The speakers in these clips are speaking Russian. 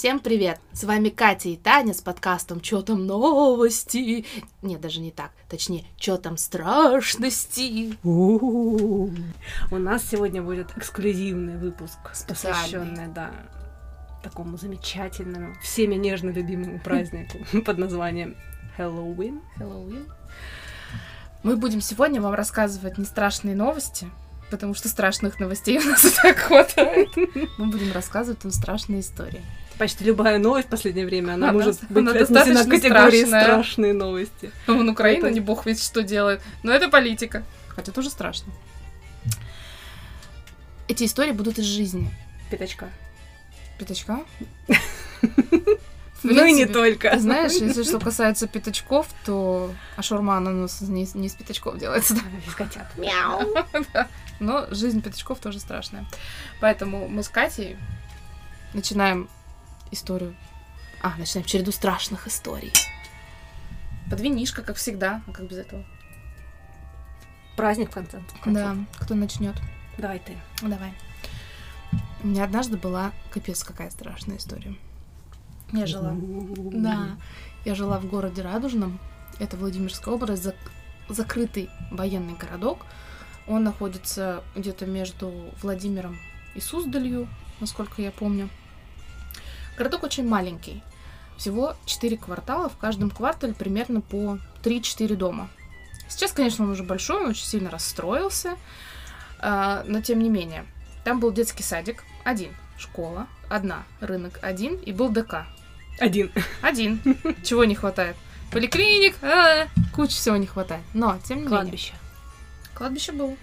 Всем привет! С вами Катя и Таня с подкастом «Чё там новости?» Нет, даже не так. Точнее, «Чё там страшности?» У нас сегодня будет эксклюзивный выпуск, посвященный, да, такому замечательному, всеми нежно любимому празднику под названием Хэллоуин. Хэллоуин. Мы будем сегодня вам рассказывать не страшные новости, потому что страшных новостей у нас и так хватает. Мы будем рассказывать вам страшные истории. Почти любая новость в последнее время, она Она- может быть она достаточно категории страшная. страшные новости. Вон Украина, Это- не бог ведь что делает. Но это политика. Хотя тоже страшно. Эти истории будут из жизни. Пятачка. Пятачка? Ну и не только. Знаешь, если что касается пятачков, то а ну, с- не, не из пятачков делается, да? Из котят. Да. Но жизнь пятачков тоже страшная. Поэтому мы с Катей начинаем историю. А, начинаем череду страшных историй. Под винишко, как всегда. А как без этого? Праздник в конце. в конце. Да, кто начнет? Давай ты. Давай. У меня однажды была капец какая страшная история. Я жила. Да. Я жила в городе Радужном. Это Владимирская область, зак- закрытый военный городок. Он находится где-то между Владимиром и Суздалью, насколько я помню. Городок очень маленький. Всего 4 квартала, в каждом квартале примерно по 3-4 дома. Сейчас, конечно, он уже большой, он очень сильно расстроился, а, но тем не менее. Там был детский садик, один, школа, одна, рынок, один, и был ДК, Один. один. Чего не хватает? Поликлиник, а, куча всего не хватает. Но, тем не менее. Кладбище. Кладбище было.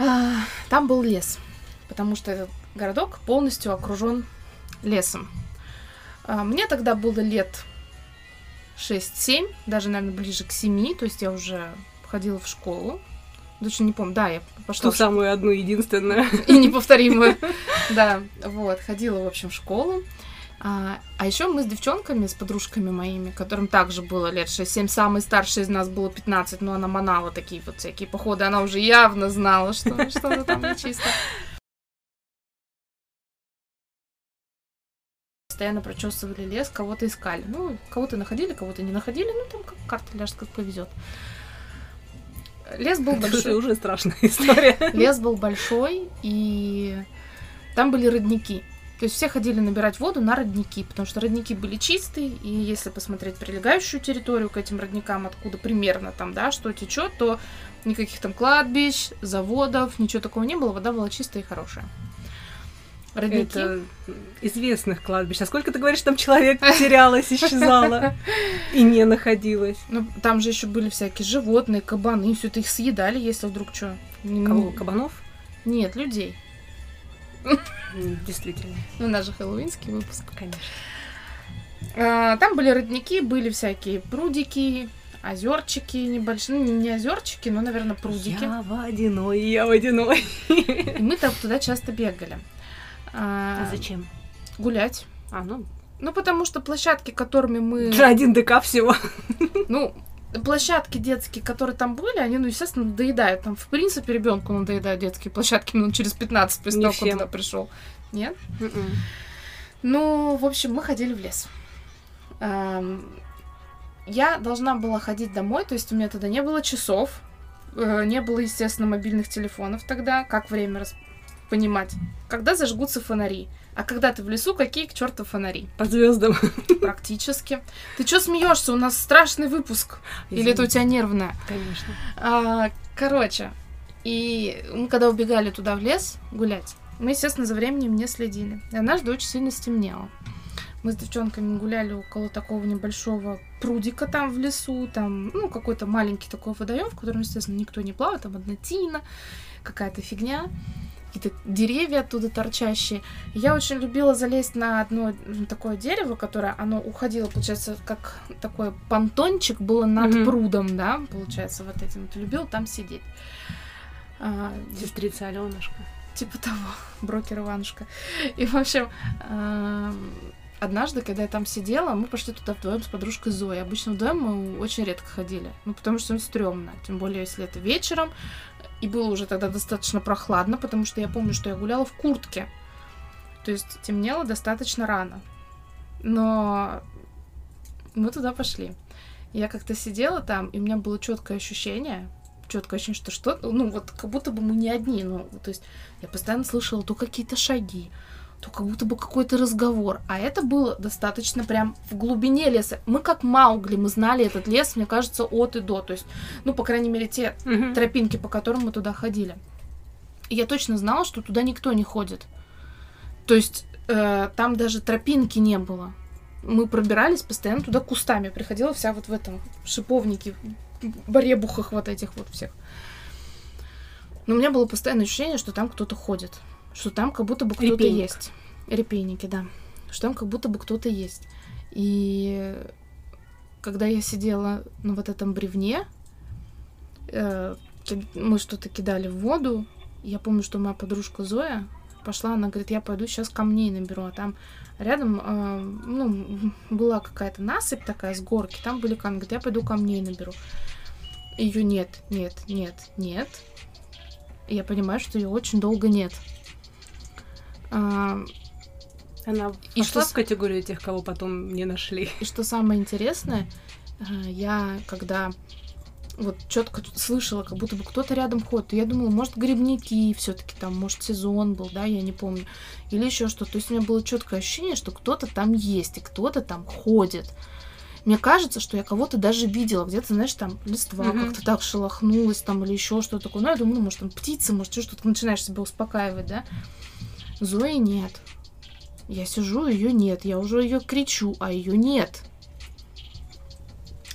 А, Там был лес, потому что этот городок полностью окружен лесом. А, Мне тогда было лет 6-7, даже, наверное, ближе к 7, то есть я уже ходила в школу. Даже не помню, да, я пошла Ту самую одну единственную. и неповторимую. Да, вот, ходила, в общем, в школу. А, а еще мы с девчонками, с подружками моими, которым также было лет 6-7, самой старшей из нас было 15, но она манала такие вот всякие походы, она уже явно знала, что что-то там нечисто. Постоянно прочесывали лес, кого-то искали. Ну, кого-то находили, кого-то не находили, ну, там как карта ляжет, как повезет. Лес был Это большой. уже страшная история. Лес был большой, и там были родники. То есть все ходили набирать воду на родники, потому что родники были чистые, и если посмотреть прилегающую территорию к этим родникам, откуда примерно там, да, что течет, то никаких там кладбищ, заводов, ничего такого не было, вода была чистая и хорошая. Родники. Это известных кладбищ. А сколько ты говоришь, там человек терялось, исчезало и не находилось? Ну, там же еще были всякие животные, кабаны, все это их съедали, если вдруг что. Кого? Кабанов? Нет, людей. Действительно, Ну, у нас же хэллоуинский выпуск. конечно. А, Там были родники, были всякие прудики, озерчики небольшие, ну не озерчики, но, наверное, прудики. Я водяной, я водяной. И мы там туда часто бегали. А, А зачем? Гулять. А, ну, Ну, потому что площадки, которыми мы... один ДК всего. Ну, площадки детские, которые там были, они, ну, естественно, надоедают. Там, в принципе, ребенку надоедают детские площадки минут через 15 после того, как он туда пришел. Нет? М-м. Ну, в общем, мы ходили в лес. Ам, Я должна была ходить домой, то есть у меня тогда не было часов, э, не было, естественно, мобильных телефонов тогда, как время понимать, когда зажгутся фонари. А когда ты в лесу, какие к черту фонари? По звездам. Практически. Ты чё смеешься? У нас страшный выпуск. Или это у тебя нервное? Конечно. А, короче, и мы когда убегали туда в лес гулять, мы, естественно, за временем не следили. И однажды очень сильно стемнело. Мы с девчонками гуляли около такого небольшого прудика там в лесу, там, ну, какой-то маленький такой водоем, в котором, естественно, никто не плавает, там одна тина, какая-то фигня, какие-то деревья оттуда торчащие. Я очень любила залезть на одно такое дерево, которое, оно уходило, получается, как такой понтончик было над Мгм. прудом, да, получается, вот этим. Вот любил там сидеть. А, Сестрица Аленушка. типа того, брокер Иванушка. И, в общем, однажды, когда я там сидела, мы пошли туда вдвоем с подружкой Зоей. Обычно вдвоем мы очень редко ходили. Ну, потому что стрёмно. Тем более, если это вечером. И было уже тогда достаточно прохладно, потому что я помню, что я гуляла в куртке. То есть темнело достаточно рано. Но мы туда пошли. Я как-то сидела там, и у меня было четкое ощущение, четкое ощущение, что что, ну вот как будто бы мы не одни, ну то есть я постоянно слышала то какие-то шаги, то как будто бы какой-то разговор. А это было достаточно прям в глубине леса. Мы как Маугли, мы знали этот лес, мне кажется, от и до. То есть, ну, по крайней мере, те Мгм. тропинки, по которым мы туда ходили. И я точно знала, что туда никто не ходит. То есть э, там даже тропинки не было. Мы пробирались постоянно туда кустами. Приходила вся вот в этом шиповнике, баребухах вот этих вот всех. Но у меня было постоянное ощущение, что там кто-то ходит. Что там как будто бы кто-то Репейник. есть. Репейники, да. Что там как будто бы кто-то есть. И когда я сидела на вот этом бревне, э, мы что-то кидали в воду. Я помню, что моя подружка Зоя пошла, она говорит, я пойду сейчас камней наберу, а там рядом, э, ну, была какая-то насыпь такая с горки, там были камни, говорит, я пойду камней наберу. Ее нет, нет, нет, нет. И я понимаю, что ее очень долго нет. А, Она И что в категорию тех, кого потом не нашли. И что самое интересное, э, я когда вот четко слышала, как будто бы кто-то рядом ходит, я думала, может, грибники все-таки там, может, сезон был, да, я не помню, или еще что-то. То есть у меня было четкое ощущение, что кто-то там есть, и кто-то там ходит. Мне кажется, что я кого-то даже видела, где-то, знаешь, там листва Мгм. как-то так шелохнулась там или еще что-то такое. Ну, я думаю, ну, может, там птицы, может, что-то. Начинаешь себя успокаивать, да? Зои нет. Я сижу, ее нет. Я уже ее кричу, а ее нет.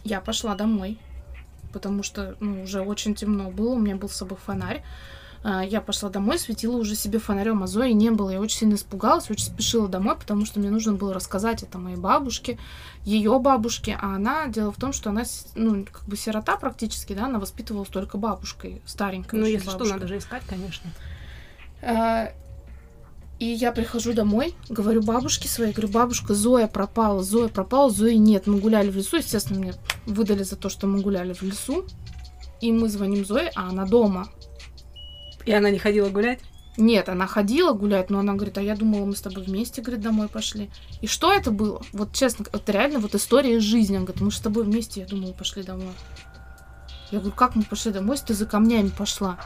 Я пошла домой, потому что ну, уже очень темно было. У меня был с собой фонарь. А, Я пошла домой, светила уже себе фонарем, а Зои не было. Я очень сильно испугалась, очень спешила домой, потому что мне нужно было рассказать это моей бабушке, ее бабушке. А она, дело в том, что она, ну, как бы сирота практически, да, она воспитывалась только бабушкой, старенькой. Ну, если что, бабушкой. надо же искать, конечно. И я прихожу домой, говорю бабушке своей, говорю, бабушка, Зоя пропала, Зоя пропала, Зои нет. Мы гуляли в лесу, естественно, мне выдали за то, что мы гуляли в лесу. И мы звоним Зое, а она дома. И она не ходила гулять? Нет, она ходила гулять, но она говорит, а я думала, мы с тобой вместе, говорит, домой пошли. И что это было? Вот честно, это реально вот история из жизни. Она говорит, мы же с тобой вместе, я думала, пошли домой. Я говорю, как мы пошли домой, если ты за камнями пошла?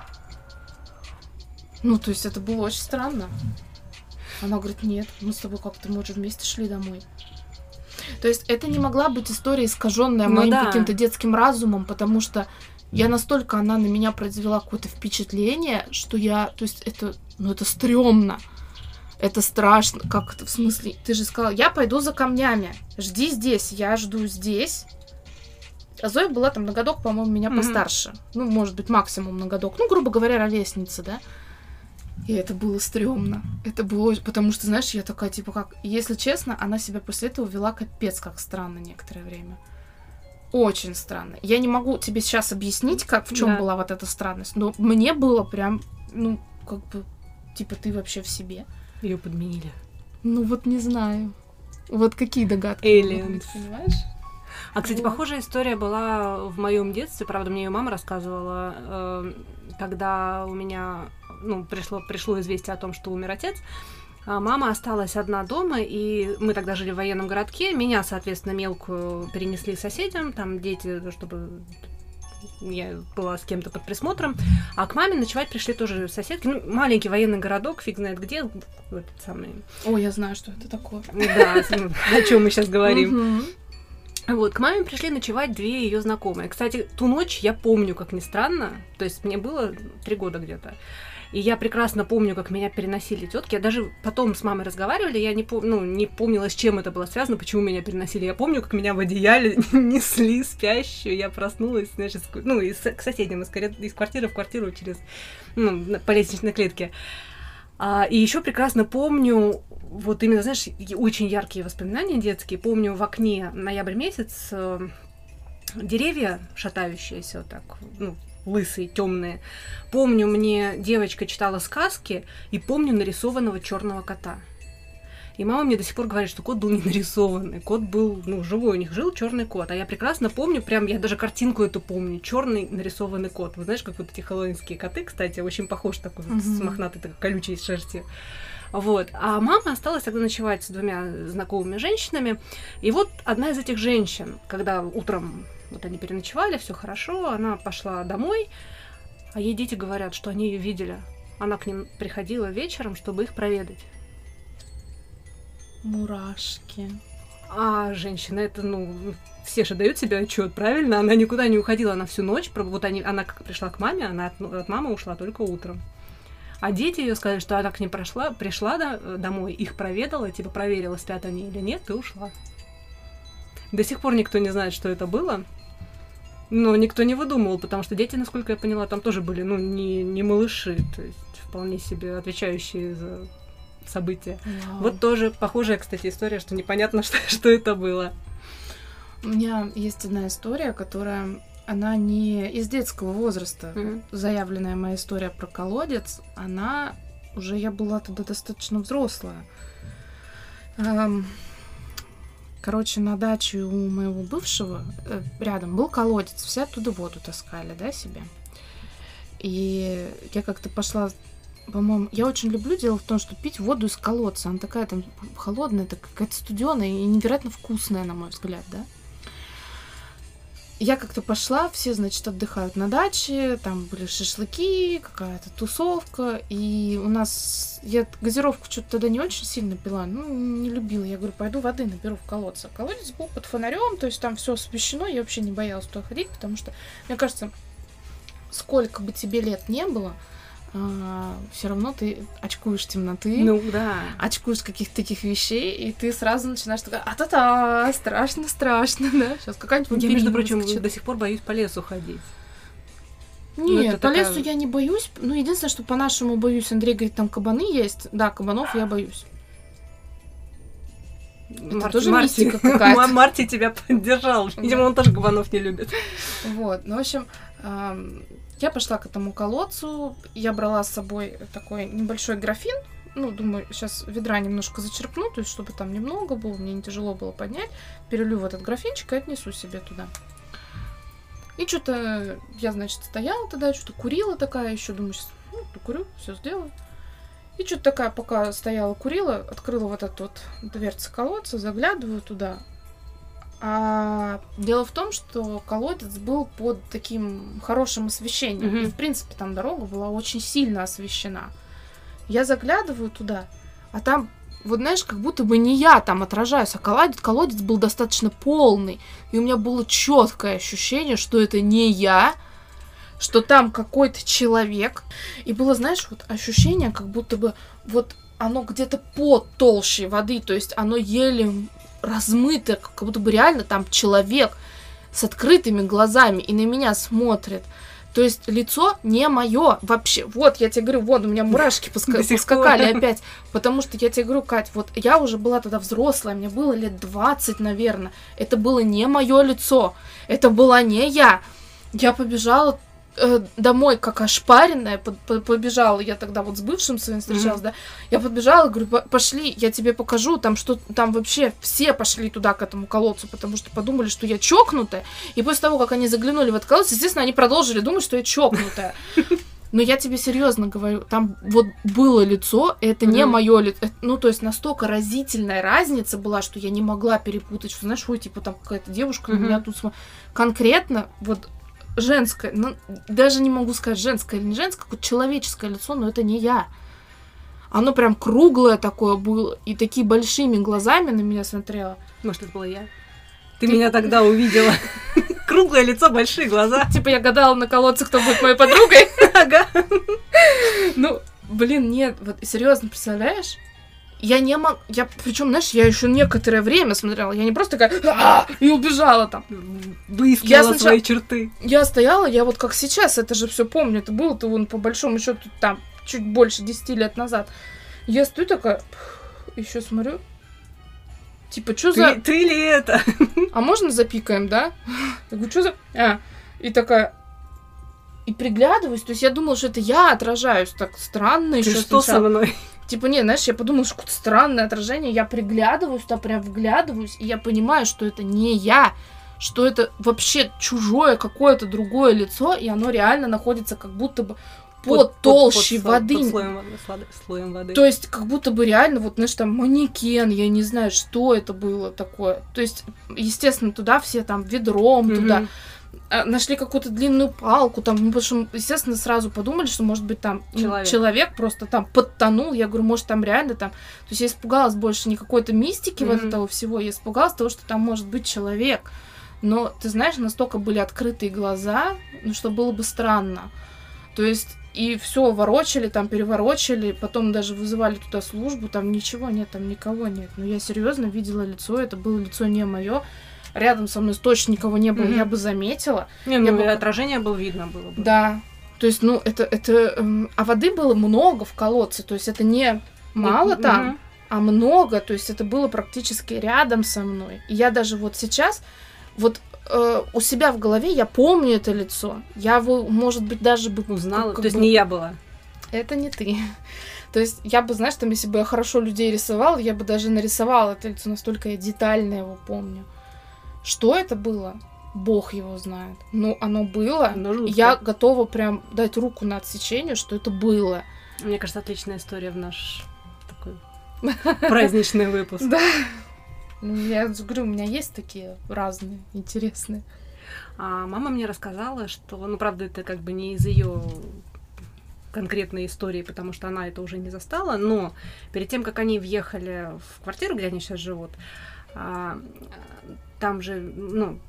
Ну, то есть это было очень странно. Она говорит, нет, мы с тобой как-то, мы же вместе шли домой. То есть это не могла быть история, искаженная Ну моим да. каким-то детским разумом, потому что я настолько она на меня произвела какое-то впечатление, что я, то есть это, ну это стрёмно, это страшно, как это в смысле? Ты же сказала, я пойду за камнями, жди здесь, я жду здесь. А Зоя была там на годок, по-моему, меня Мгм. постарше. Ну, может быть, максимум на годок. Ну, грубо говоря, ровесница, да? И это было стрёмно. Это было... Потому что, знаешь, я такая, типа, как... Если честно, она себя после этого вела капец как странно некоторое время. Очень странно. Я не могу тебе сейчас объяснить, как в чем Да. была вот эта странность, но мне было прям, ну, как бы, типа, ты вообще в себе. Ее подменили. Ну, вот не знаю. Вот какие догадки? Быть, понимаешь? А, кстати, похожая история была в моем детстве, правда, мне ее мама рассказывала, э, когда у меня ну, пришло, пришло известие о том, что умер отец. а Мама осталась одна дома, и мы тогда жили в военном городке. Меня, соответственно, мелкую перенесли соседям, там дети, чтобы я была с кем-то под присмотром. А к маме ночевать пришли тоже соседки. Ну, маленький военный городок, фиг знает где, в этот самый... О, я знаю, что это такое. Да, ну, о чем мы сейчас говорим. Вот, к маме пришли ночевать две ее знакомые. Кстати, ту ночь я помню, как ни странно. То есть мне было три года где-то. И я прекрасно помню, как меня переносили тетки. Я даже потом с мамой разговаривали, я не, пом- ну, не помнила, с чем это было связано, почему меня переносили. Я помню, как меня в одеяле несли спящую. Я проснулась, значит, ну, из, к соседям, из, из квартиры в квартиру через, ну, по лестничной клетке. А, и еще прекрасно помню, вот именно, знаешь, и- очень яркие воспоминания детские. Помню в окне ноябрь месяц э, деревья шатающиеся вот так, ну, лысые, темные. Помню, мне девочка читала сказки, и помню нарисованного черного кота. И мама мне до сих пор говорит, что кот был не нарисованный. Кот был, ну, живой, у них жил черный кот. А я прекрасно помню, прям я даже картинку эту помню. Черный нарисованный кот. Вы знаешь, как вот эти хэллоуинские коты, кстати, очень похож такой вот с мохнатой такой колючей шерстью. Вот. А мама осталась тогда ночевать с двумя знакомыми женщинами. И вот одна из этих женщин, когда утром вот они переночевали, все хорошо, она пошла домой, а ей дети говорят, что они ее видели. Она к ним приходила вечером, чтобы их проведать. Мурашки. А женщина, это, ну, все же дают себе отчет, правильно? Она никуда не уходила, она всю ночь, вот они, она как пришла к маме, она от, от мамы ушла только утром. А дети ее сказали, что она к ним прошла, пришла до, домой, их проведала, типа проверила, спят они или нет, и ушла. До сих пор никто не знает, что это было. Но никто не выдумывал, потому что дети, насколько я поняла, там тоже были, ну, не, не малыши, то есть вполне себе отвечающие за события. Вау. Вот тоже похожая, кстати, история, что непонятно, что, что это было. У меня есть одна история, которая она не из детского возраста. Mm-hmm. Заявленная моя история про колодец, она уже я была тогда достаточно взрослая. Эм, короче, на даче у моего бывшего э, рядом был колодец, все оттуда воду таскали, да, себе. И я как-то пошла по-моему, я очень люблю дело в том, что пить воду из колодца. Она такая там холодная, так какая-то студеная и невероятно вкусная, на мой взгляд, да. Я как-то пошла, все, значит, отдыхают на даче, там были шашлыки, какая-то тусовка, и у нас... Я газировку что-то тогда не очень сильно пила, ну, не любила. Я говорю, пойду воды наберу в колодце. Колодец был под фонарем, то есть там все освещено, я вообще не боялась туда ходить, потому что, мне кажется, сколько бы тебе лет не было, а, все равно ты очкуешь темноты, ну да, очкуешь каких-то таких вещей, и ты сразу начинаешь такая, а-та-та, страшно, страшно, да? Сейчас какая-нибудь Я, между прочим, выскочит. до сих пор боюсь по лесу ходить. Нет, ну, по такая... лесу я не боюсь. Ну, единственное, что по-нашему боюсь, Андрей говорит, там кабаны есть. Да, кабанов я боюсь. Это Марти, тоже Марти, мистика какая-то. Марти тебя поддержал. Видимо, он тоже кабанов не любит. Вот, ну, в общем, я пошла к этому колодцу, я брала с собой такой небольшой графин, ну, думаю, сейчас ведра немножко зачерпну, то есть, чтобы там немного было, мне не тяжело было поднять, перелью в этот графинчик и отнесу себе туда. И что-то я, значит, стояла тогда, что-то курила такая, еще думаю, сейчас ну, курю, все сделаю. И что-то такая, пока стояла, курила, открыла вот эту вот дверцу колодца, заглядываю туда, а, дело в том, что колодец был под таким хорошим освещением. Mm-hmm. И, в принципе, там дорога была очень сильно освещена. Я заглядываю туда, а там, вот знаешь, как будто бы не я там отражаюсь, а колодец, колодец был достаточно полный. И у меня было четкое ощущение, что это не я, что там какой-то человек. И было, знаешь, вот ощущение, как будто бы вот оно где-то под толщей воды, то есть оно еле размыто, как будто бы реально там человек с открытыми глазами и на меня смотрит. То есть лицо не мое вообще. Вот, я тебе говорю, вот, у меня мурашки поска- поскакали опять. Потому что я тебе говорю, Кать, вот я уже была тогда взрослая, мне было лет 20, наверное. Это было не мое лицо. Это была не я. Я побежала домой как ошпаренная, по -по побежала, я тогда вот с бывшим своим встречалась, mm-hmm. да, я подбежала, говорю, пошли, я тебе покажу, там что, там вообще все пошли туда, к этому колодцу, потому что подумали, что я чокнутая, и после того, как они заглянули в этот колодец, естественно, они продолжили думать, что я чокнутая. Но я тебе серьезно говорю, там вот было лицо, это mm-hmm. не мое лицо. Э, ну, то есть настолько разительная разница была, что я не могла перепутать, что, знаешь, ой, типа там какая-то девушка mm-hmm. на меня тут см... конкретно вот женское, ну, даже не могу сказать женское или не женское, какое-то человеческое лицо, но это не я. Оно прям круглое такое было, и такие большими глазами на меня смотрело. Может, это была я? Ты, Ты... меня тогда увидела. Круглое лицо, большие глаза. Типа я гадала на колодце, кто будет моей подругой. Ага. Ну, блин, нет, вот серьезно, представляешь? Я не могу... Я, причем, знаешь, я еще некоторое время смотрела. Я не просто такая и убежала там. Выискивала я сначала... свои черты. Я стояла, я вот как сейчас это же все помню. Это было-то вон по большому счету там чуть больше 10 лет назад. Я стою такая, еще смотрю. Типа, что за... Ты ли это? А можно запикаем, да? Я говорю, что за... А, и такая, и приглядываюсь, то есть я думала, что это я отражаюсь так странно еще. Что сначала. со мной? Типа, не, знаешь, я подумала, что какое-то странное отражение, я приглядываюсь, туда прям вглядываюсь, и я понимаю, что это не я, что это вообще чужое какое-то другое лицо, и оно реально находится как будто бы под, толщей под, воды. Под слоем, воды- сло- слоем воды. То есть, как будто бы реально, вот, знаешь, там манекен, я не знаю, что это было такое. То есть, естественно, туда все там ведром, Мгм. туда нашли какую-то длинную палку, там, ну, потому что, естественно, сразу подумали, что, может быть, там Человек. человек просто там подтонул. Я говорю, может, там реально там... То есть я испугалась больше не какой-то мистики вот Мгм. этого всего, я испугалась того, что там может быть человек. Но, ты знаешь, настолько были открытые глаза, ну, что было бы странно. То есть и все ворочали, там переворочили, потом даже вызывали туда службу, там ничего нет, там никого нет. Но я серьезно видела лицо, это было лицо не мое. Рядом со мной точно никого не было, Мгм. я бы заметила. Не, ну, я бы- отражение было видно было бы. Да. То есть, ну, это, это... эм, А воды было много в колодце, то есть это не мало Мгм. там, а много, то есть это было практически рядом со мной. И я даже вот сейчас, вот э, у себя в голове я помню это лицо. Я его, может быть, даже бы Узнала. То есть бы- не я была. Это не ты. То есть я бы, знаешь, там, если бы я хорошо людей рисовала, я бы даже нарисовала это лицо, настолько я детально его помню. Что это было? Бог его знает. Ну, оно было. Ну. Я готова прям дать руку на отсечение, что это было. Мне кажется, отличная история в наш такой праздничный выпуск. Да. Ну, Я говорю, у меня есть такие разные, интересные. А мама мне рассказала, что, ну, правда, это как бы не из ее конкретной истории, потому что она это уже не застала, но перед тем, как они въехали в квартиру, где они сейчас живут, а, там же, ну,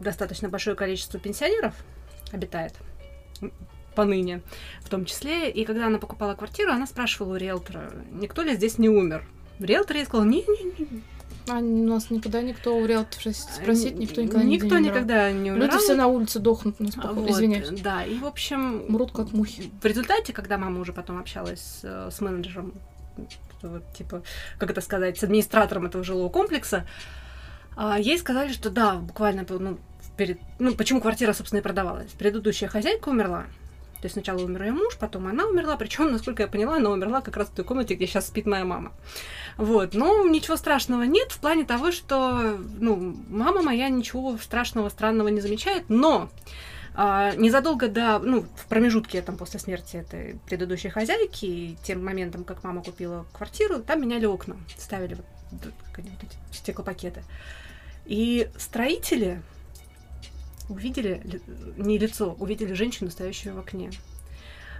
достаточно большое количество пенсионеров обитает поныне, в том числе. И когда она покупала квартиру, она спрашивала у риэлтора, никто ли здесь не умер. Риэлтор ей сказал, не-не-не, А у нас никогда никто у риэлторов спросить, никто никогда не никто умирал. никогда не умирал. Люди все на улице дохнут, ну, спокойно, вот, извиняюсь. Да, и, в общем, Мрут как мухи. в результате, когда мама уже потом общалась э, с менеджером, что вот, типа, как это сказать, с администратором этого жилого комплекса, ей сказали, что да, буквально, ну, перед, ну, почему квартира, собственно, и продавалась. Предыдущая хозяйка умерла. То есть сначала умер ее муж, потом она умерла. Причем, насколько я поняла, она умерла как раз в той комнате, где сейчас спит моя мама. Вот. Но ничего страшного нет в плане того, что ну, мама моя ничего страшного, странного не замечает, но а, незадолго до, ну, в промежутке там после смерти этой предыдущей хозяйки и тем моментом, как мама купила квартиру, там меняли окна, ставили вот, вот эти стеклопакеты. И строители увидели ли- не лицо, увидели женщину, стоящую в окне.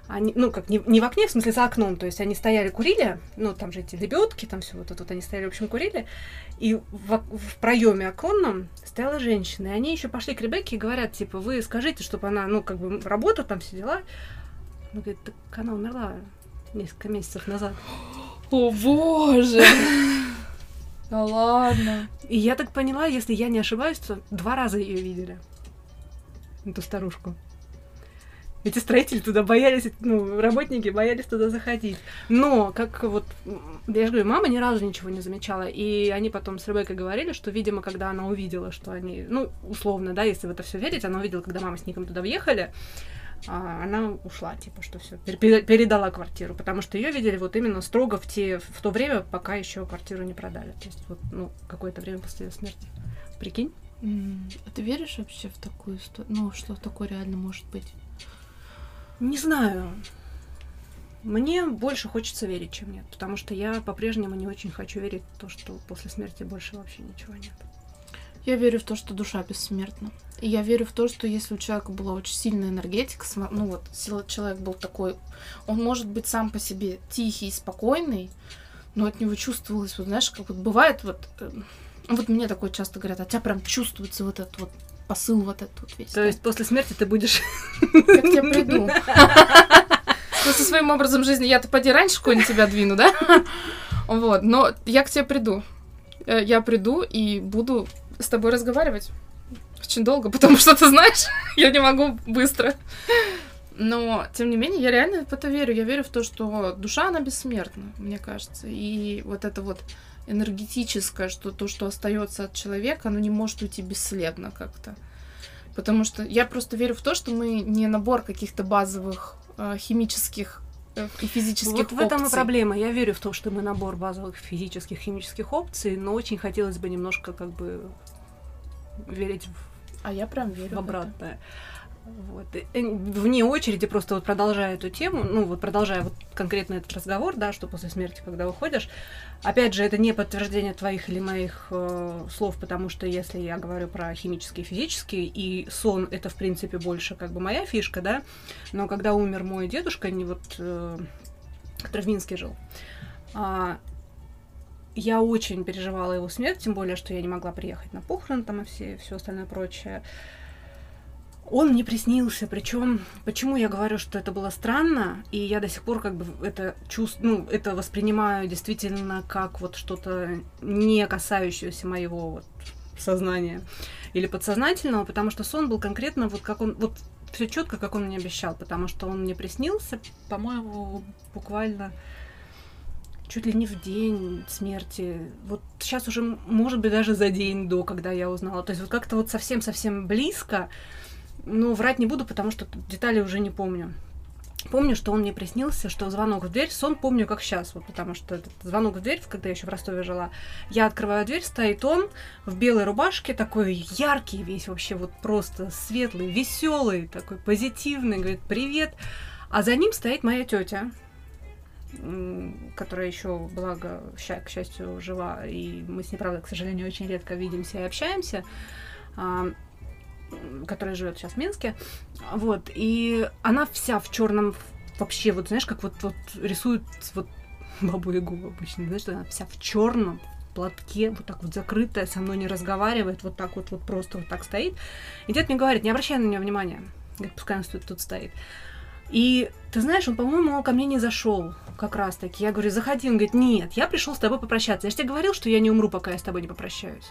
Они, ну, как не, не в окне, в смысле за окном, то есть они стояли, курили, ну, там же эти лебедки, там все вот это вот они стояли, в общем, курили, и в, в проеме оконном стояла женщина, и они еще пошли к Ребекке и говорят, типа, вы скажите, чтобы она, ну, как бы, работа там все дела. Она говорит, так она умерла несколько месяцев назад. О боже! Да ладно. И я так поняла, если я не ошибаюсь, то два раза ее видели. Эту старушку. Эти строители туда боялись, ну, работники боялись туда заходить. Но, как вот, я же говорю, мама ни разу ничего не замечала. И они потом с Ребеккой говорили, что, видимо, когда она увидела, что они, ну, условно, да, если в это все верить, она увидела, когда мама с Ником туда въехали, а, она ушла, типа, что все, передала квартиру, потому что ее видели вот именно строго в, те, в то время, пока еще квартиру не продали. То есть, вот, ну, какое-то время после ее смерти. Прикинь? А Ты веришь вообще в такую историю? Ну, что такое реально может быть? Не знаю. Мне больше хочется верить, чем нет, потому что я по-прежнему не очень хочу верить в то, что после смерти больше вообще ничего нет. Я верю в то, что душа бессмертна. Я верю в то, что если у человека была очень сильная энергетика, ну вот, человек был такой, он может быть сам по себе тихий спокойный, но от него чувствовалось, вот знаешь, как вот бывает вот, э, вот мне такое часто говорят, от тебя прям чувствуется вот этот вот посыл вот этот вот весь. То да. есть после смерти ты будешь... я к тебе приду. Ну, со своим образом жизни я-то поди раньше конь тебя двину, да? Вот, но я к тебе приду. Э, Я приду и буду с тобой разговаривать. Очень долго, потому что, ты знаешь, я не могу быстро. Но, тем не менее, я реально в это верю. Я верю в то, что душа, она бессмертна, мне кажется. И вот это вот энергетическое, что то, что остается от человека, оно не может уйти бесследно как-то. Потому что я просто верю в то, что мы не набор каких-то базовых э, химических э, и физических Вот в этом и опций. проблема. Я верю в то, что мы набор базовых физических, химических опций, но очень хотелось бы немножко как бы верить в А я прям верю. в обратное. Вот. Вне очереди, просто вот продолжая эту тему, ну вот продолжая вот конкретно этот разговор, да, что после смерти, когда уходишь, опять же, это не подтверждение твоих или моих э, слов, потому что если я говорю про химический и физический, и сон это, в принципе, больше как бы моя фишка, да, но когда умер мой дедушка, не вот, э, который в Минске жил, э, я очень переживала его смерть, тем более, что я не могла приехать на похороны там и все, все остальное прочее. Он мне приснился, причем, почему я говорю, что это было странно, и я до сих пор как бы это чувствую, ну, это воспринимаю действительно как вот что-то не касающееся моего вот сознания или подсознательного, потому что сон был конкретно вот как он, вот все четко, как он мне обещал, потому что он мне приснился, по-моему, буквально чуть ли не в день смерти. Вот сейчас уже, может быть, даже за день до, когда я узнала. То есть вот как-то вот совсем-совсем близко, ну, врать не буду, потому что детали уже не помню. Помню, что он мне приснился, что звонок в дверь, сон помню как сейчас, вот потому что этот звонок в дверь, когда я еще в Ростове жила, я открываю дверь, стоит он в белой рубашке, такой яркий весь вообще, вот просто светлый, веселый, такой позитивный, говорит привет, а за ним стоит моя тетя, которая еще, благо, к счастью, жива, и мы с ней, правда, к сожалению, очень редко видимся и общаемся, а, которая живет сейчас в Минске. Вот. И она вся в черном вообще, вот знаешь, как вот, вот рисует вот бабу Ягу обычно, знаешь, она вся в черном, платке, вот так вот закрытая, со мной не разговаривает, вот так вот, вот просто вот так стоит. И дед мне говорит, не обращай на нее внимания. Говорит, пускай она тут, тут стоит. И ты знаешь, он, по-моему, ко мне не зашел как раз таки. Я говорю, заходи. Он говорит, нет, я пришел с тобой попрощаться. Я же тебе говорил, что я не умру, пока я с тобой не попрощаюсь.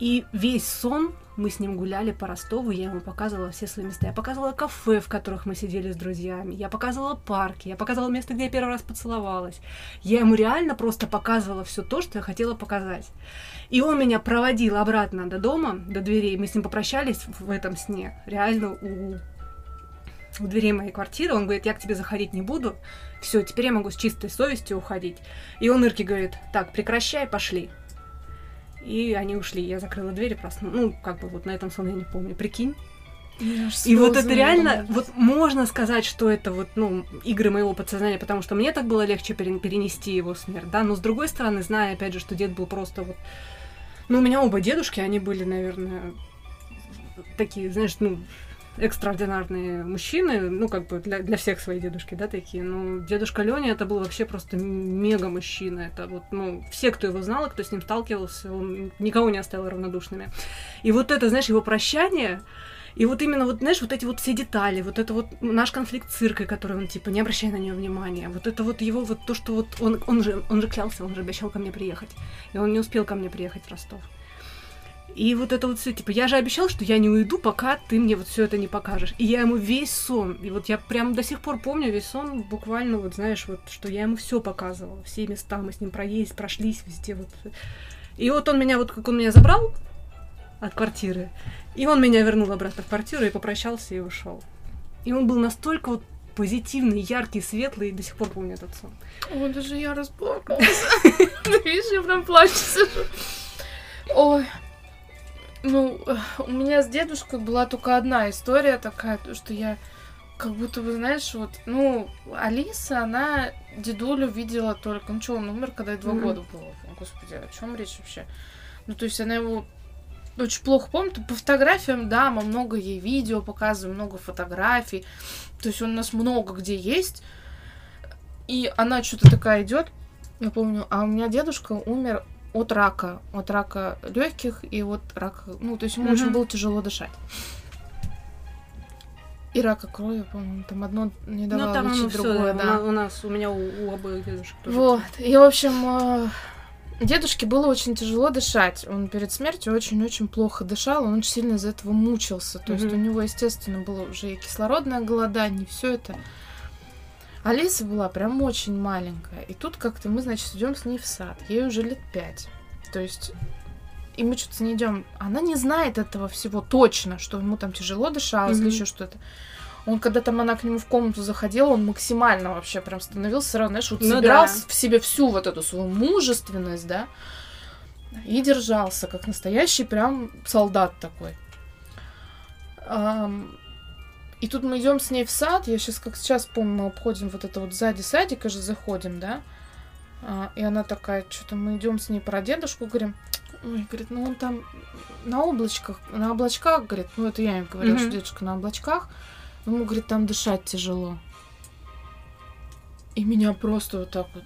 И весь сон мы с ним гуляли по Ростову, я ему показывала все свои места. Я показывала кафе, в которых мы сидели с друзьями. Я показывала парки, я показывала место, где я первый раз поцеловалась. Я ему реально просто показывала все то, что я хотела показать. И он меня проводил обратно до дома, до дверей. Мы с ним попрощались в этом сне. Реально у у дверей моей квартиры, он говорит, я к тебе заходить не буду, все, теперь я могу с чистой совестью уходить. И он Ирке говорит, так, прекращай, пошли. И они ушли. Я закрыла дверь и проснулась. Ну, как бы вот на этом сон я не помню. Прикинь. И вот это реально, вот можно сказать, что это вот, ну, игры моего подсознания, потому что мне так было легче перенести его смерть, да, но с другой стороны, зная, опять же, что дед был просто вот... Ну, у меня оба дедушки, они были, наверное, такие, знаешь, ну, экстраординарные мужчины, ну, как бы для, для всех свои дедушки, да, такие. Ну, дедушка Леня это был вообще просто мега мужчина. Это вот, ну, все, кто его знал, кто с ним сталкивался, он никого не оставил равнодушными. И вот это, знаешь, его прощание, и вот именно вот, знаешь, вот эти вот все детали, вот это вот наш конфликт с циркой, который он, типа, не обращай на нее внимания, вот это вот его, вот то, что вот он, он же, он же клялся, он же обещал ко мне приехать, и он не успел ко мне приехать в Ростов. И вот это вот все, типа, я же обещал, что я не уйду, пока ты мне вот все это не покажешь. И я ему весь сон, и вот я прям до сих пор помню весь сон, буквально вот, знаешь, вот, что я ему все показывала, все места, мы с ним проесть, прошлись везде, вот. И вот он меня, вот как он меня забрал от квартиры, и он меня вернул обратно в квартиру и попрощался и ушел. И он был настолько вот позитивный, яркий, светлый, и до сих пор помню этот сон. О, даже я расплакалась. Видишь, я прям плачу Ой, ну, у меня с дедушкой была только одна история такая, то, что я как будто бы, знаешь, вот, ну, Алиса, она дедулю видела только, ну что, он умер, когда ей два mm-hmm. года было. Господи, о чем речь вообще? Ну, то есть она его очень плохо помнит. По фотографиям, да, мы много ей видео показываем, много фотографий. То есть он у нас много где есть. И она что-то такая идет. Я помню, а у меня дедушка умер от рака, от рака легких и вот рака, ну, то есть ему mm-hmm. очень было тяжело дышать. И рака крови, по-моему, там одно не давало ну, там лечить другое, да. У нас, у меня у, у обоих дедушек тоже. Вот, и, в общем, э, дедушке было очень тяжело дышать. Он перед смертью очень-очень плохо дышал, он очень сильно из-за этого мучился. То mm-hmm. есть у него, естественно, было уже и кислородное голодание, все это. Алиса была прям очень маленькая. И тут как-то мы, значит, идем с ней в сад. Ей уже лет пять. То есть и мы что-то не идем. Она не знает этого всего точно, что ему там тяжело дышалось mm-hmm. или еще что-то. Он, когда там она к нему в комнату заходила, он максимально вообще прям становился сразу, знаешь, вот ну, собирал да. в себе всю вот эту свою мужественность, да, и держался, как настоящий прям солдат такой. И тут мы идем с ней в сад. Я сейчас как сейчас помню, мы обходим вот это вот сзади садика же заходим, да. А, и она такая, что-то мы идем с ней про дедушку, говорим, ой, говорит, ну он там на облачках, на облачках, говорит, ну это я им говорила, Мгм. что дедушка на облачках, ему, говорит, там дышать тяжело. И меня просто вот так вот,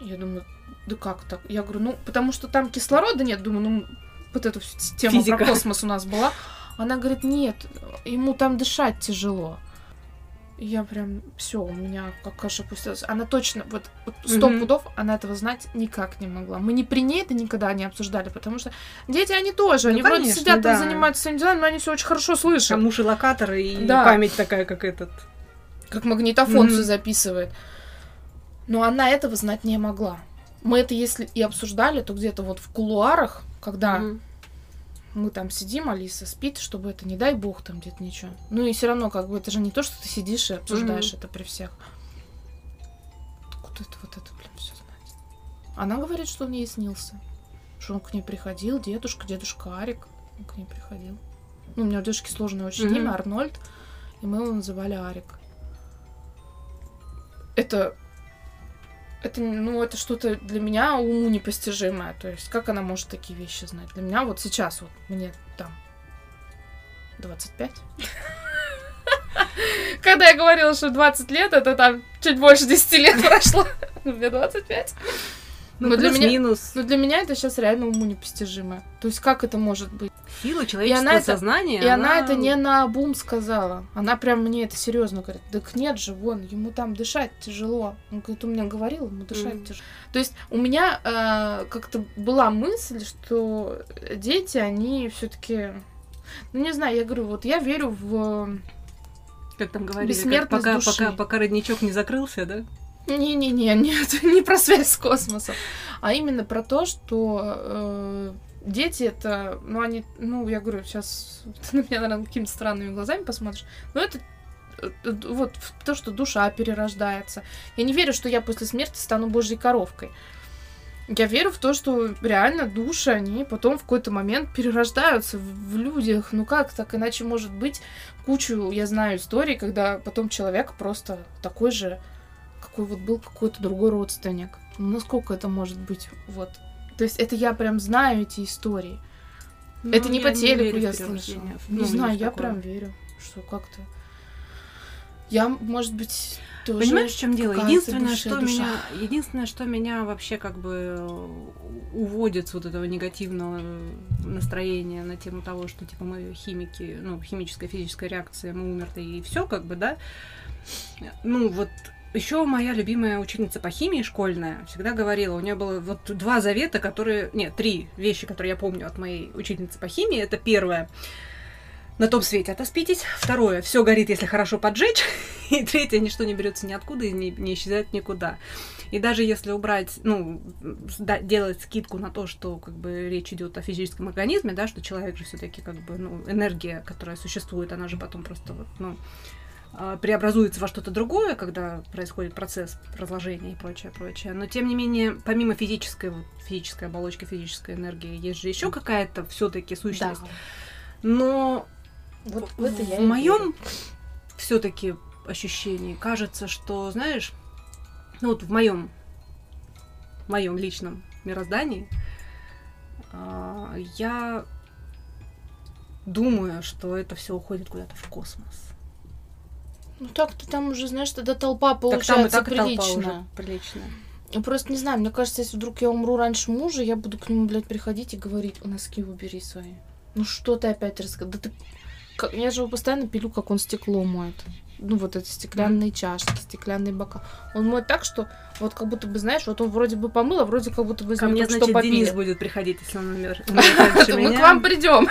я думаю, да как так? Я говорю, ну, потому что там кислорода нет, думаю, ну, вот эту тему Физика. про космос у нас была. Она говорит, нет, ему там дышать тяжело. И я прям, все, у меня как каша пустилась. Она точно, вот, сто Мгм. пудов, она этого знать никак не могла. Мы не при ней это никогда не обсуждали, потому что дети, они тоже, Ну, они вроде конечно, сидят да. и занимаются своим делом, но они все очень хорошо слышат. Там уши локатор и Да. память такая, как этот. как магнитофон Мгм. все записывает. Но она этого знать не могла. Мы это, если и обсуждали, то где-то вот в кулуарах, когда Мгм. Мы там сидим, Алиса спит, чтобы это, не дай бог, там где-то ничего. Ну и все равно, как бы, это же не то, что ты сидишь и обсуждаешь Мгм. это при всех. Откуда это вот это, блин, все знать? Она говорит, что он ей снился. Что он к ней приходил, дедушка, дедушка Арик, он к ней приходил. Ну, у меня у дедушки сложное очень Мгм. имя, Арнольд, и мы его называли Арик. Это это, ну, это что-то для меня уму непостижимое. То есть, как она может такие вещи знать? Для меня вот сейчас, вот мне там 25. Когда я говорила, что 20 лет, это там чуть больше 10 лет прошло. Мне 25. Ну, Но для меня- плюс-минус. Но для меня это сейчас реально уму непостижимое. То есть, как это может быть? Сила человеческого она это- сознания. И она это не на бум сказала. Она прям мне это серьезно говорит. Так нет же, вон, ему там дышать тяжело. Он говорит, у меня говорил, ему дышать Мгм. тяжело. То есть у меня э, как-то была мысль, что дети, они все-таки, ну не знаю, я говорю, вот я верю в Как там говорили, как пока, души. пока, пока родничок не закрылся, да? Не-не-не, нет, не про связь с космосом, а именно про то, что э, дети это, ну они, ну я говорю, сейчас ты на меня, наверное, какими-то странными глазами посмотришь, но это э, вот то, что душа перерождается. Я не верю, что я после смерти стану божьей коровкой. Я верю в то, что реально души, они потом в какой-то момент перерождаются в, в людях. Ну как так? Иначе может быть кучу, я знаю, историй, когда потом человек просто такой же, какой вот был какой-то другой родственник. Ну, насколько это может быть? Вот. То есть это я прям знаю эти истории. это Ну, не я по телеку я слышала. Ну, Не не знаю, я такое. прям верю, что как-то... Я, может быть, тоже... Понимаешь, в чем дело? Единственное, бывшая что душа. меня, единственное, что меня вообще как бы э, уводит с вот этого негативного э, настроения на тему того, что типа мы химики, ну химическая физическая реакция, мы умерли и все как бы, да. Ну вот еще моя любимая ученица по химии школьная всегда говорила, у нее было вот два завета, которые, нет, три вещи, которые я помню от моей учительницы по химии. Это первое, на том свете отоспитесь. Второе, все горит, если хорошо поджечь. И третье, ничто не берется ниоткуда и не, не исчезает никуда. И даже если убрать, ну, да- делать скидку на то, что как бы речь идет о физическом организме, да, что человек же все-таки как бы, ну, энергия, которая существует, она же потом просто вот, ну, преобразуется во что-то другое, когда происходит процесс разложения и прочее, прочее. Но тем не менее, помимо физической, вот, физической оболочки, физической энергии, есть же еще какая-то все-таки Да. сущность. Но Вот в это я в моем все-таки ощущении кажется, что, знаешь, ну вот в моем моем личном мироздании а, я думаю, что это все уходит куда-то в космос. Ну так-то там уже, знаешь, тогда толпа так там и получается так и толпа уже приличная. Ну, Просто не знаю, мне кажется, если вдруг я умру раньше мужа, я буду к нему, блядь, приходить и говорить, носки убери свои. Ну что ты опять рассказал? Да ты... Я же его постоянно пилю, как он стекло моет. Ну, вот эти стеклянные чашки, стеклянные бока. Он моет так, что вот как будто бы, знаешь, вот он вроде бы помыл, а вроде как будто бы Ко мне, только что значит, Денис попили. будет приходить, если он умер, Мы к вам придем.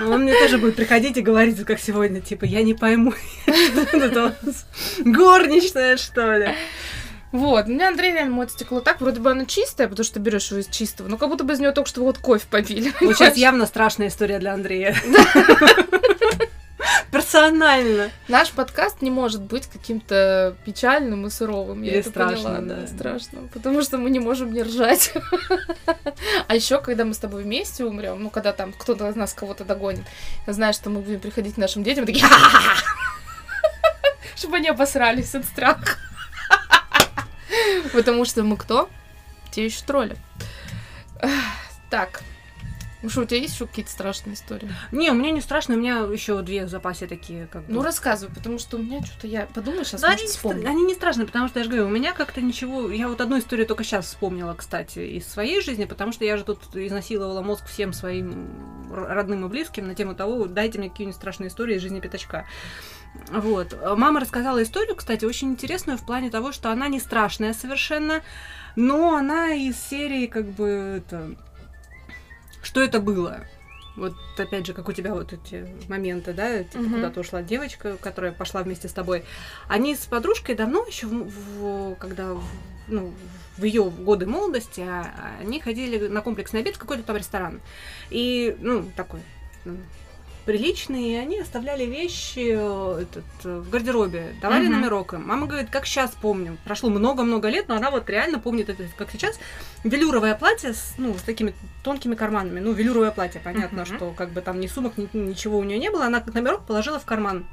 Он мне тоже будет приходить и говорить, как сегодня, типа, я не пойму, горничная, что ли? Вот, у меня Андрей реально моет стекло так, вроде бы оно чистое, потому что ты берешь его из чистого, но как будто бы из него только что вот кофе попили. Вот сейчас явно страшная история для Андрея. эмоционально. Наш подкаст не может быть каким-то печальным и суровым. Я Или это поняла, страшным, да, страшно. Потому что мы не можем не ржать. А еще, когда мы с тобой вместе умрем, ну, когда там кто-то из нас кого-то догонит, я знаю, что мы будем приходить к нашим детям такие чтобы они обосрались от страха. Потому что мы кто? Те еще тролли. Так. Ну что, у тебя есть еще какие-то страшные истории? Не, у меня не страшно, у меня еще две в запасе такие, как бы. Ну, рассказывай, потому что у меня что-то я подумаю сейчас, Да, они, вспомню. они не страшные, потому что я же говорю, у меня как-то ничего... Я вот одну историю только сейчас вспомнила, кстати, из своей жизни, потому что я же тут изнасиловала мозг всем своим родным и близким на тему того, дайте мне какие-нибудь страшные истории из жизни пятачка. Вот. Мама рассказала историю, кстати, очень интересную в плане того, что она не страшная совершенно, но она из серии как бы это... Что это было? Вот опять же, как у тебя вот эти моменты, да, типа, Мгм. куда-то ушла девочка, которая пошла вместе с тобой. Они с подружкой давно еще, когда в- ну, в ее годы молодости, а они ходили на комплексный обед в какой-то там ресторан. И, ну, такой приличный, и они оставляли вещи э, этот, э, в гардеробе, давали Мгм. номерок им. Мама говорит, как сейчас помню. Прошло много-много лет, но она вот реально помнит это, как сейчас. Велюровое платье с, ну, с такими тонкими карманами. Ну, велюровое платье, понятно, Мгм. что как бы там ни сумок, ни- ничего у нее не было. Она номерок положила в карман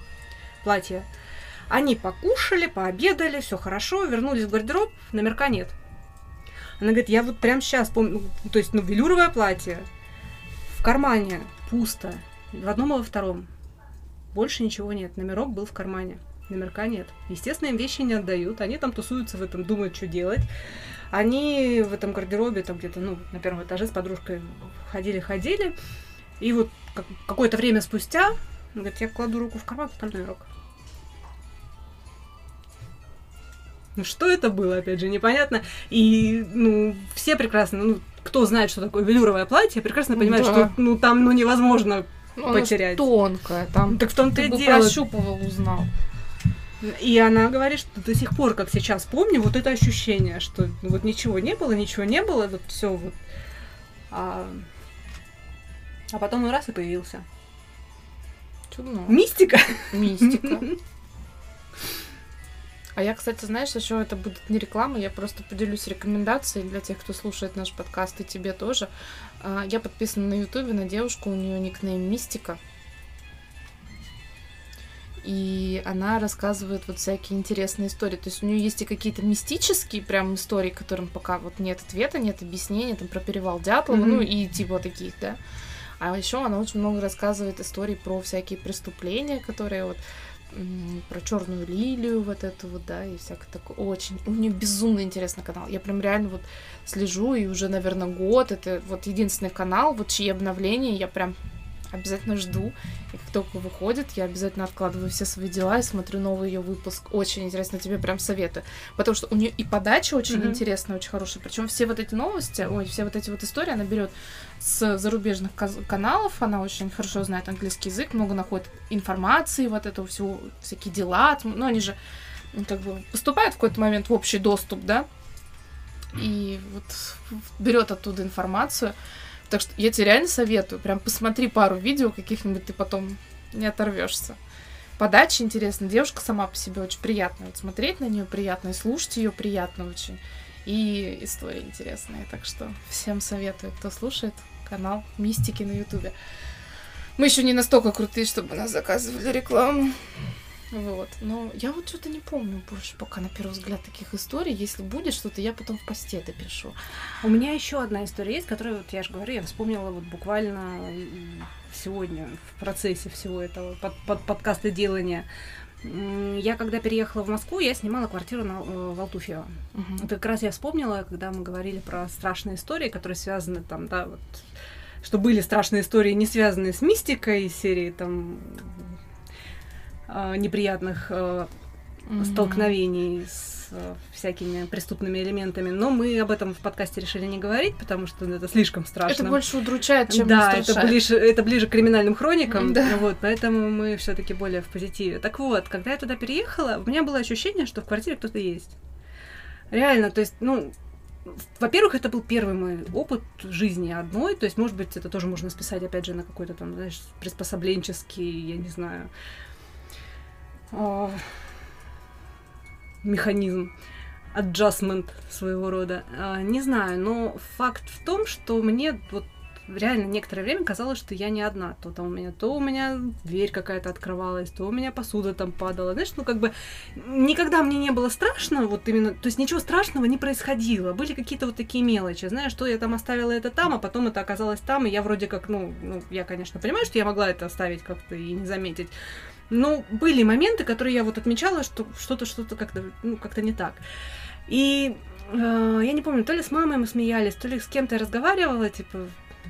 платье. Они покушали, пообедали, все хорошо, вернулись в гардероб, номерка нет. Она говорит, я вот прям сейчас помню, ну, то есть, ну, велюровое платье, в кармане пусто, в одном и во втором. Больше ничего нет, номерок был в кармане, номерка нет. Естественно, им вещи не отдают, они там тусуются в этом, думают, что делать. Они в этом гардеробе, там где-то, ну, на первом этаже с подружкой ходили-ходили, и вот как- какое-то время спустя, она говорит, я кладу руку в карман, там номерок. Ну что это было, опять же, непонятно. И, ну, все прекрасно, ну, кто знает, что такое велюровое платье, прекрасно понимает, Да. что, ну, там, ну, невозможно. Ну, она потерять. тонкая, там Так в том-то и дело. прощупывал, узнал. И она говорит, что до сих пор, как сейчас помню, вот это ощущение, что вот ничего не было, ничего не было, вот все вот. А, а потом он раз и появился. Чудно. Мистика. Мистика. А я, кстати, знаешь, еще это будет не реклама, я просто поделюсь рекомендацией для тех, кто слушает наш подкаст, и тебе тоже. А, Я подписана на Ютубе на девушку, у нее никнейм Мистика. И она рассказывает вот всякие интересные истории. То есть у нее есть и какие-то мистические прям истории, которым пока вот нет ответа, нет объяснения, там про перевал Дятлова, Мгм. ну и типа таких, да. А еще она очень много рассказывает историй про всякие преступления, которые вот про черную лилию, вот эту вот, да, и всякое такое. Очень. У нее безумно интересный канал. Я прям реально вот слежу, и уже, наверное, год. Это вот единственный канал, вот чьи обновления я прям обязательно жду. И как только выходит, я обязательно откладываю все свои дела и смотрю новый ее выпуск. Очень интересно, тебе прям советую. Потому что у нее и подача очень Мгм. интересная, очень хорошая. Причем все вот эти новости, ой, все вот эти вот истории она берет с зарубежных каналов, она очень хорошо знает английский язык, много находит информации, вот этого всего, всякие дела, тм- ну, они же м, как бы поступают в какой-то момент в общий доступ, да, и вот берет оттуда информацию. Так что я тебе реально советую, прям посмотри пару видео каких-нибудь, ты потом не оторвешься. Подача интересная, девушка сама по себе очень приятная, вот смотреть на нее приятно, и слушать ее приятно очень. И истории интересные, так что всем советую, кто слушает канал Мистики на Ютубе. Мы еще не настолько крутые, чтобы нас заказывали рекламу. Вот. Но я вот что-то не помню больше пока на первый взгляд таких историй. Если будет что-то, я потом в посте допишу. У меня еще одна история есть, которую, вот я же говорю, я вспомнила вот буквально сегодня в процессе всего этого под, под, подкаста делания. Я когда переехала в Москву, я снимала квартиру на, э, в Алтуфьево. Мгм. Это как раз я вспомнила, когда мы говорили про страшные истории, которые связаны там, да, вот, что были страшные истории, не связанные с мистикой серии там э, неприятных э, Мгм. столкновений с всякими преступными элементами. Но мы об этом в подкасте решили не говорить, потому что это слишком страшно. Это больше удручает, чем да, это ближе, это ближе к криминальным хроникам, Да. вот, поэтому мы все-таки более в позитиве. Так вот, когда я туда переехала, у меня было ощущение, что в квартире кто-то есть. Реально, то есть, ну, во-первых, это был первый мой опыт жизни одной, то есть, может быть, это тоже можно списать, опять же, на какой-то там, знаешь, приспособленческий, я не знаю, о, механизм adjustment своего рода. А, не знаю, но факт в том, что мне вот реально некоторое время казалось, что я не одна. То там у меня, то у меня дверь какая-то открывалась, то у меня посуда там падала. Знаешь, ну как бы никогда мне не было страшно, вот именно, то есть ничего страшного не происходило. Были какие-то вот такие мелочи, знаешь, что я там оставила это там, а потом это оказалось там, и я вроде как, ну, ну я, конечно, понимаю, что я могла это оставить как-то и не заметить. Но были моменты, которые я вот отмечала, что что-то, что-то как-то, ну, как-то не так. И э, я не помню, то ли с мамой мы смеялись, то ли с кем-то я разговаривала, типа,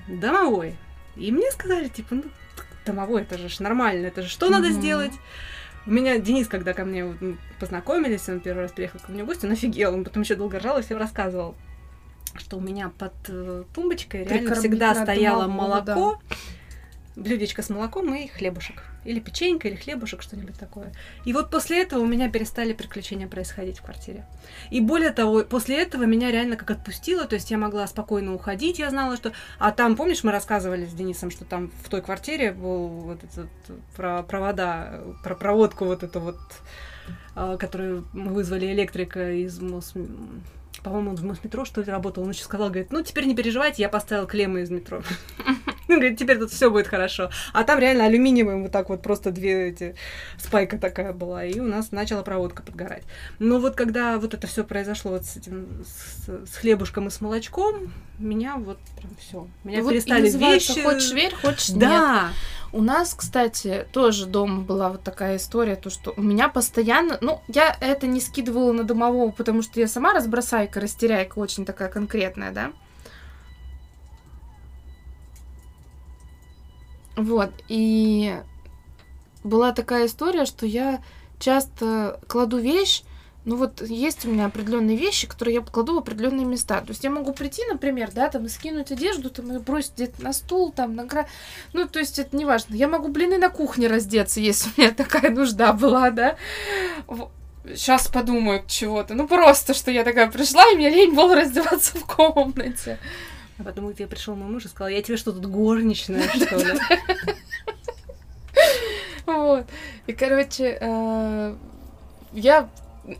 домовой. И мне сказали, типа, ну, домовой, это же нормально, это же что mm-hmm. надо сделать? У меня Денис, когда ко мне познакомились, он первый раз приехал ко мне в гости, он офигел, он потом еще долго ржал и всем рассказывал, что у меня под э, тумбочкой реально всегда стояло молоко, да. блюдечко с молоком и хлебушек. Или печенька, или хлебушек, что-нибудь такое. И вот после этого у меня перестали приключения происходить в квартире. И более того, после этого меня реально как отпустило, то есть я могла спокойно уходить, я знала, что... А там, помнишь, мы рассказывали с Денисом, что там в той квартире был вот этот про провода, про проводку вот эту вот, а, которую мы вызвали электрика из Мос по-моему, он в метро что ли работал, он еще сказал, говорит, ну, теперь не переживайте, я поставил клеммы из метро. Он говорит, теперь тут все будет хорошо. А там реально алюминиевым вот так вот просто две эти спайка такая была, и у нас начала проводка подгорать. Но вот когда вот это все произошло вот с этим, с, с хлебушком и с молочком, меня вот прям все, меня ну, перестали вот вещи. Хочешь верь, хочешь да. нет. У нас, кстати, тоже дома была вот такая история, то что у меня постоянно, ну, я это не скидывала на домового, потому что я сама разбросайка, растеряйка очень такая конкретная, да. Вот, и была такая история, что я часто кладу вещь, ну вот есть у меня определенные вещи, которые я кладу в определенные места. То есть я могу прийти, например, да, там и скинуть одежду, там и бросить где-то на стул, там на гра... Ну, то есть это не важно. Я могу блины на кухне раздеться, если у меня такая нужда была, да. Сейчас подумают чего-то. Ну, просто, что я такая пришла, и мне лень было раздеваться в комнате. А потом к тебе пришел мой муж и сказал, я тебе что, тут горничная, что ли? Вот. И, короче, э, я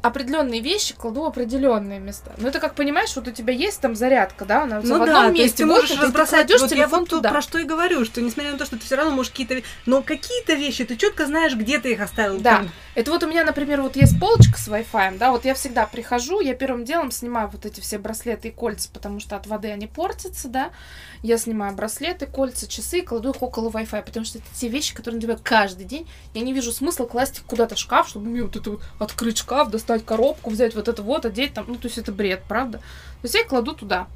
определенные вещи кладу в определенные места. Ну, это как понимаешь, вот у тебя есть там зарядка, да, она ну, в одном да, месте. ты можешь разбросать. Ты вот я вот туда. про что и говорю, что несмотря на то, что ты все равно можешь какие-то, но какие-то вещи ты четко знаешь, где ты их оставил. Да. Там. Это вот у меня, например, вот есть полочка с Wi-Fi, да, вот я всегда прихожу, я первым делом снимаю вот эти все браслеты и кольца, потому что от воды они портятся, да. Я снимаю браслеты, кольца, часы и кладу их около Wi-Fi, потому что это те вещи, которые надеваю каждый день. Я не вижу смысла класть их куда-то в шкаф, чтобы мне вот это вот открыть шкаф, достать коробку, взять вот это вот, одеть там. Ну, то есть это бред, правда? То есть я их кладу туда.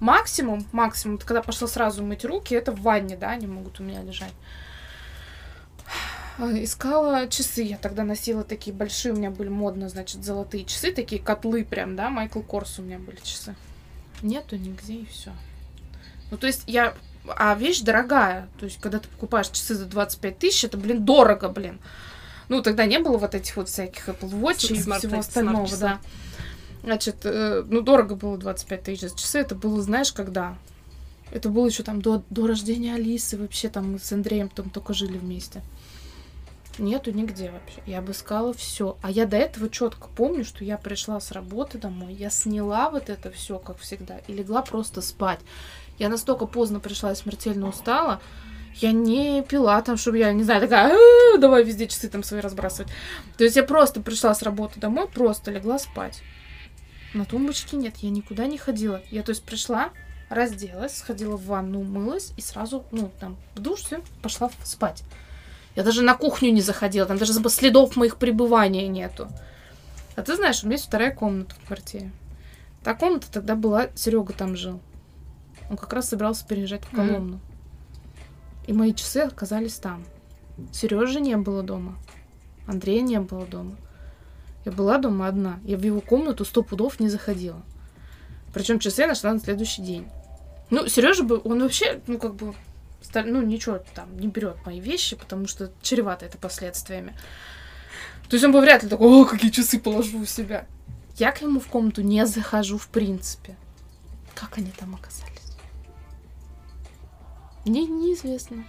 Максимум, максимум, когда пошла сразу мыть руки, это в ванне, да, они могут у меня лежать. А, искала часы. Я тогда носила такие большие, у меня были модно, значит, золотые часы, такие котлы прям, да, Майкл Корс у меня были часы. Нету нигде и все. Ну, то есть я... А вещь дорогая. То есть, когда ты покупаешь часы за 25 тысяч, это, блин, дорого, блин. Ну, тогда не было вот этих вот всяких Apple Watch и всего остального, да. Значит, э, ну, дорого было 25 тысяч за часы. Это было, знаешь, когда? Это было еще там до, до рождения Алисы. Вообще там мы с Андреем там только жили вместе. Нету нигде вообще. Я обыскала все. А я до этого четко помню, что я пришла с работы домой, я сняла вот это все, как всегда, и легла просто спать. Я настолько поздно пришла и смертельно устала, я не пила там, чтобы я, не знаю, такая, давай везде часы там свои разбрасывать. То есть я просто пришла с работы домой, просто легла спать. На тумбочке нет, я никуда не ходила. Я, то есть, пришла, разделась, сходила в ванну, умылась и сразу, ну, там, в душ, все, пошла спать. Я даже на кухню не заходила, там даже следов моих пребывания нету. А ты знаешь, у меня есть вторая комната в квартире. Та комната тогда была, Серега там жил. Он как раз собирался переезжать в Коломну. Mm-hmm. И мои часы оказались там. Сережи не было дома. Андрея не было дома. Я была дома одна. Я в его комнату сто пудов не заходила. Причем часы я нашла на следующий день. Ну, Сережа бы, он вообще, ну, как бы, ну, ничего там не берет мои вещи, потому что чревато это последствиями. То есть он бы вряд ли такой, о, какие часы положу у себя. Я к нему в комнату не захожу в принципе. Как они там оказались? Мне неизвестно.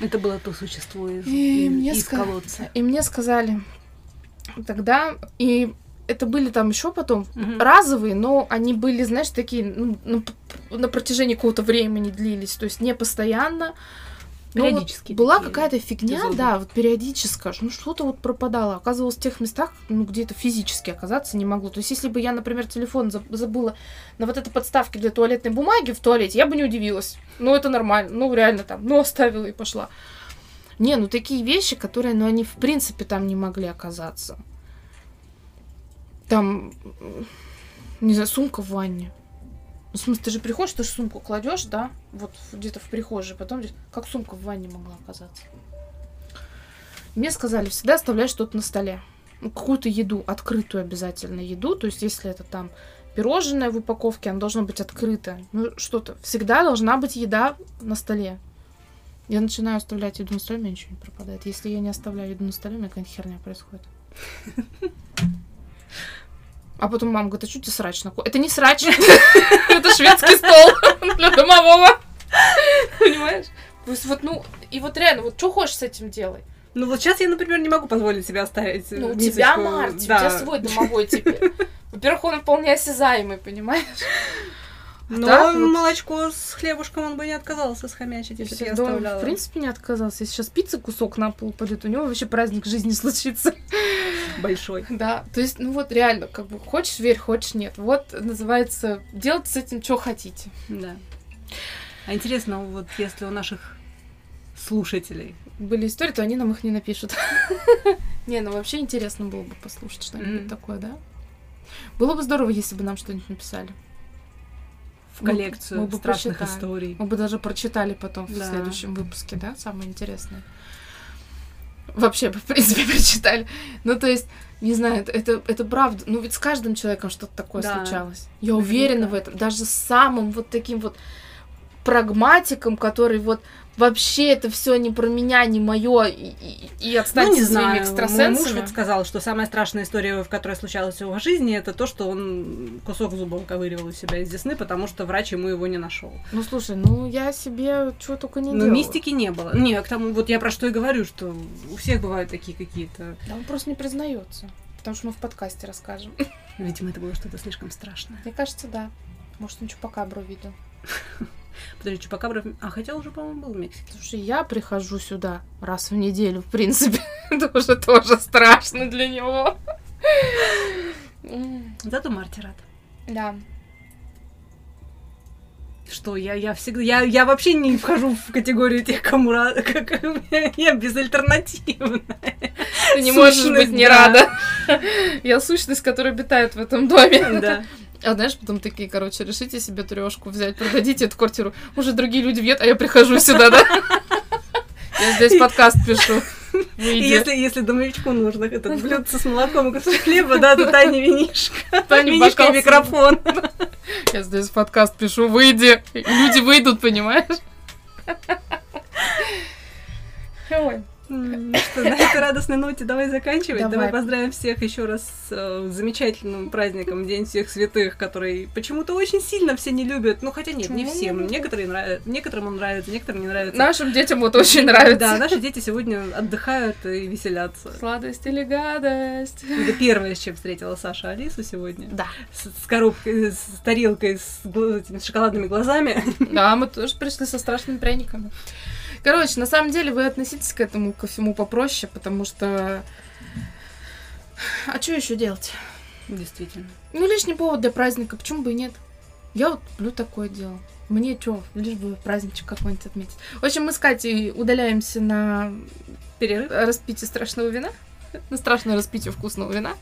Это было то существо из, И из- мне из ска- колодца. И мне сказали тогда, и это были там еще потом Мгм. разовые, но они были, знаешь, такие ну, п- на протяжении какого-то времени длились, то есть не постоянно. Но вот Периодически была какая-то фигня, эпизоды. да, вот периодическая, ну что-то вот пропадало. Оказывалось, в тех местах, ну, где это физически оказаться не могло. То есть, если бы я, например, телефон заб- забыла на вот этой подставке для туалетной бумаги в туалете, я бы не удивилась. Ну, это нормально. Ну, реально там, ну, оставила и пошла. Не, ну такие вещи, которые, ну, они в принципе там не могли оказаться. Там, не знаю, сумка в ванне. Ну, в смысле, ты же приходишь, ты же сумку кладешь, да, вот где-то в прихожей, потом здесь, как сумка в ванне могла оказаться. Мне сказали, всегда оставляй что-то на столе. Ну, какую-то еду, открытую обязательно еду. То есть, если это там пирожное в упаковке, оно должно быть открыто. Ну, что-то. Всегда должна быть еда на столе. Я начинаю оставлять еду на столе, у меня ничего не пропадает. Если я не оставляю еду на столе, у меня какая-то херня происходит. А потом мама говорит, а что тебе срач на ко-?» Это не срач, это шведский стол для домового. Понимаешь? Вот, ну, и вот реально, вот что хочешь с этим делай. Ну вот сейчас я, например, не могу позволить себе оставить Ну, у тебя Марти, у тебя свой домовой теперь. Во-первых, он вполне осязаемый, понимаешь? Но так вот. молочко с хлебушком он бы не отказался схомячить, если бы я он, оставляла. в принципе, не отказался. Если сейчас пицца кусок на пол упадет, у него вообще праздник жизни случится. Большой. Да, то есть, ну вот реально, как бы, хочешь верь, хочешь нет. Вот называется, делать с этим, что хотите. Да. А интересно, вот если у наших слушателей Были истории, то они нам их не напишут. Не, ну вообще интересно было бы послушать что-нибудь такое, да? Было бы здорово, если бы нам что-нибудь написали. В Мы- коллекцию мы бы страшных прочитали. историй. Мы бы даже прочитали потом в Да. следующем выпуске, да, самое интересное. Вообще, в принципе, прочитали. Ну, то есть, не знаю, это, это, это правда. Ну, ведь с каждым человеком что-то такое Да. случалось. Я Наверняка. уверена в этом. Даже с самым вот таким вот прагматиком, который вот вообще это все не про меня, не мое, и, и, и отстаньте ну, не со своими знаю, мой экстрасенсами. муж вот сказал, что самая страшная история, в которой случалась в его жизни, это то, что он кусок зуба выковыривал из себя из десны, потому что врач ему его не нашел. Ну, слушай, ну, я себе чего только не Но делала. мистики не было. Не, к тому, вот я про что и говорю, что у всех бывают такие какие-то. Да он просто не признается. Потому что мы в подкасте расскажем. Видимо, это было что-то слишком страшное. Мне кажется, да. Может, он Чупакабру видел. Подожди, Чупакабра... А, хотя уже, по-моему, был в Мексике. Слушай, я прихожу сюда раз в неделю, в принципе. Это уже тоже страшно для него. Зато Марти рад. Да. Что я, я всегда, я, я вообще не вхожу в категорию тех, кому рада, как я безальтернативная. Ты не можешь Сущность, быть не да. рада. Я сущность, которая обитает в этом доме. Да. А знаешь, потом такие, короче, решите себе трешку взять, продадите эту квартиру. Уже другие люди въедут, а я прихожу сюда, да? Я здесь подкаст пишу. Если, если домовичку нужно этот блюдце с молоком и кусок хлеба, да, то Таня винишка. Таня Винишка и микрофон. Я здесь подкаст пишу, выйди. Люди выйдут, понимаешь? Ой. Что, на этой радостной ноте давай заканчивать. Давай. Давай, поздравим всех еще раз с э, замечательным праздником День всех святых, который почему-то очень сильно все не любят. Ну, хотя нет, не Почему не всем. Некоторые нравятся, некоторым он нравится, некоторым не нравится. Нашим детям вот очень нравится. Да, наши дети сегодня отдыхают и веселятся. Сладость или гадость? Это первое, с чем встретила Саша Алису сегодня. Да. С, с коробкой, с тарелкой, с, этими шоколадными глазами. Да, мы тоже пришли со страшными пряниками. Короче, на самом деле вы относитесь к этому ко всему попроще, потому что... А что еще делать? Действительно. Ну, лишний повод для праздника, почему бы и нет? Я вот люблю такое дело. Мне что, лишь бы праздничек какой-нибудь отметить. В общем, мы с Катей удаляемся на Перерыв. распитие страшного вина. На страшное распитие вкусного вина.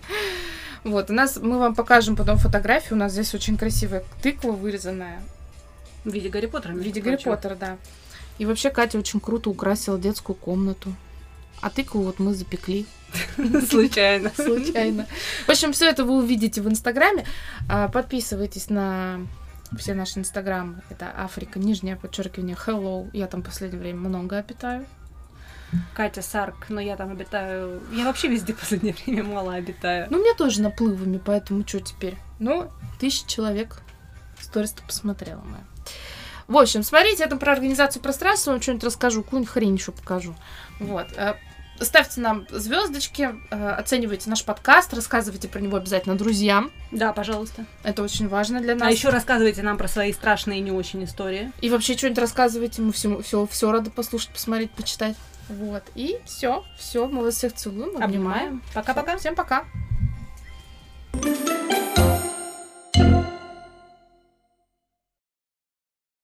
Вот, у нас, мы вам покажем потом фотографию. У нас здесь очень красивая тыква вырезанная. В виде Гарри Поттера. В виде Гарри. Поттера, да. И вообще Катя очень круто украсила детскую комнату. А тыкву вот мы запекли Случайно. случайно. В общем, все это вы увидите в Инстаграме. А, Подписывайтесь на все наши Инстаграмы. Это Африка, нижнее подчеркивание, hello. Я там в последнее время много обитаю. Катя Сарк, но я там обитаю... Я вообще везде в последнее время мало обитаю. Ну, меня тоже наплывами, поэтому что теперь? Ну, тысяча человек сторис посмотрела моя. В общем, смотрите, это про организацию пространства, вам что-нибудь расскажу, какую-нибудь хрень еще покажу. Вот. Э, Ставьте нам звездочки, э, оценивайте наш подкаст, рассказывайте про него обязательно друзьям. Да, пожалуйста. Это очень важно для нас. А еще рассказывайте нам про свои страшные и не очень истории. И вообще что-нибудь рассказывайте, мы все, все, все рады послушать, посмотреть, почитать. Вот. И все, все, мы вас всех целуем, обнимаем. Пока-пока. Всем пока.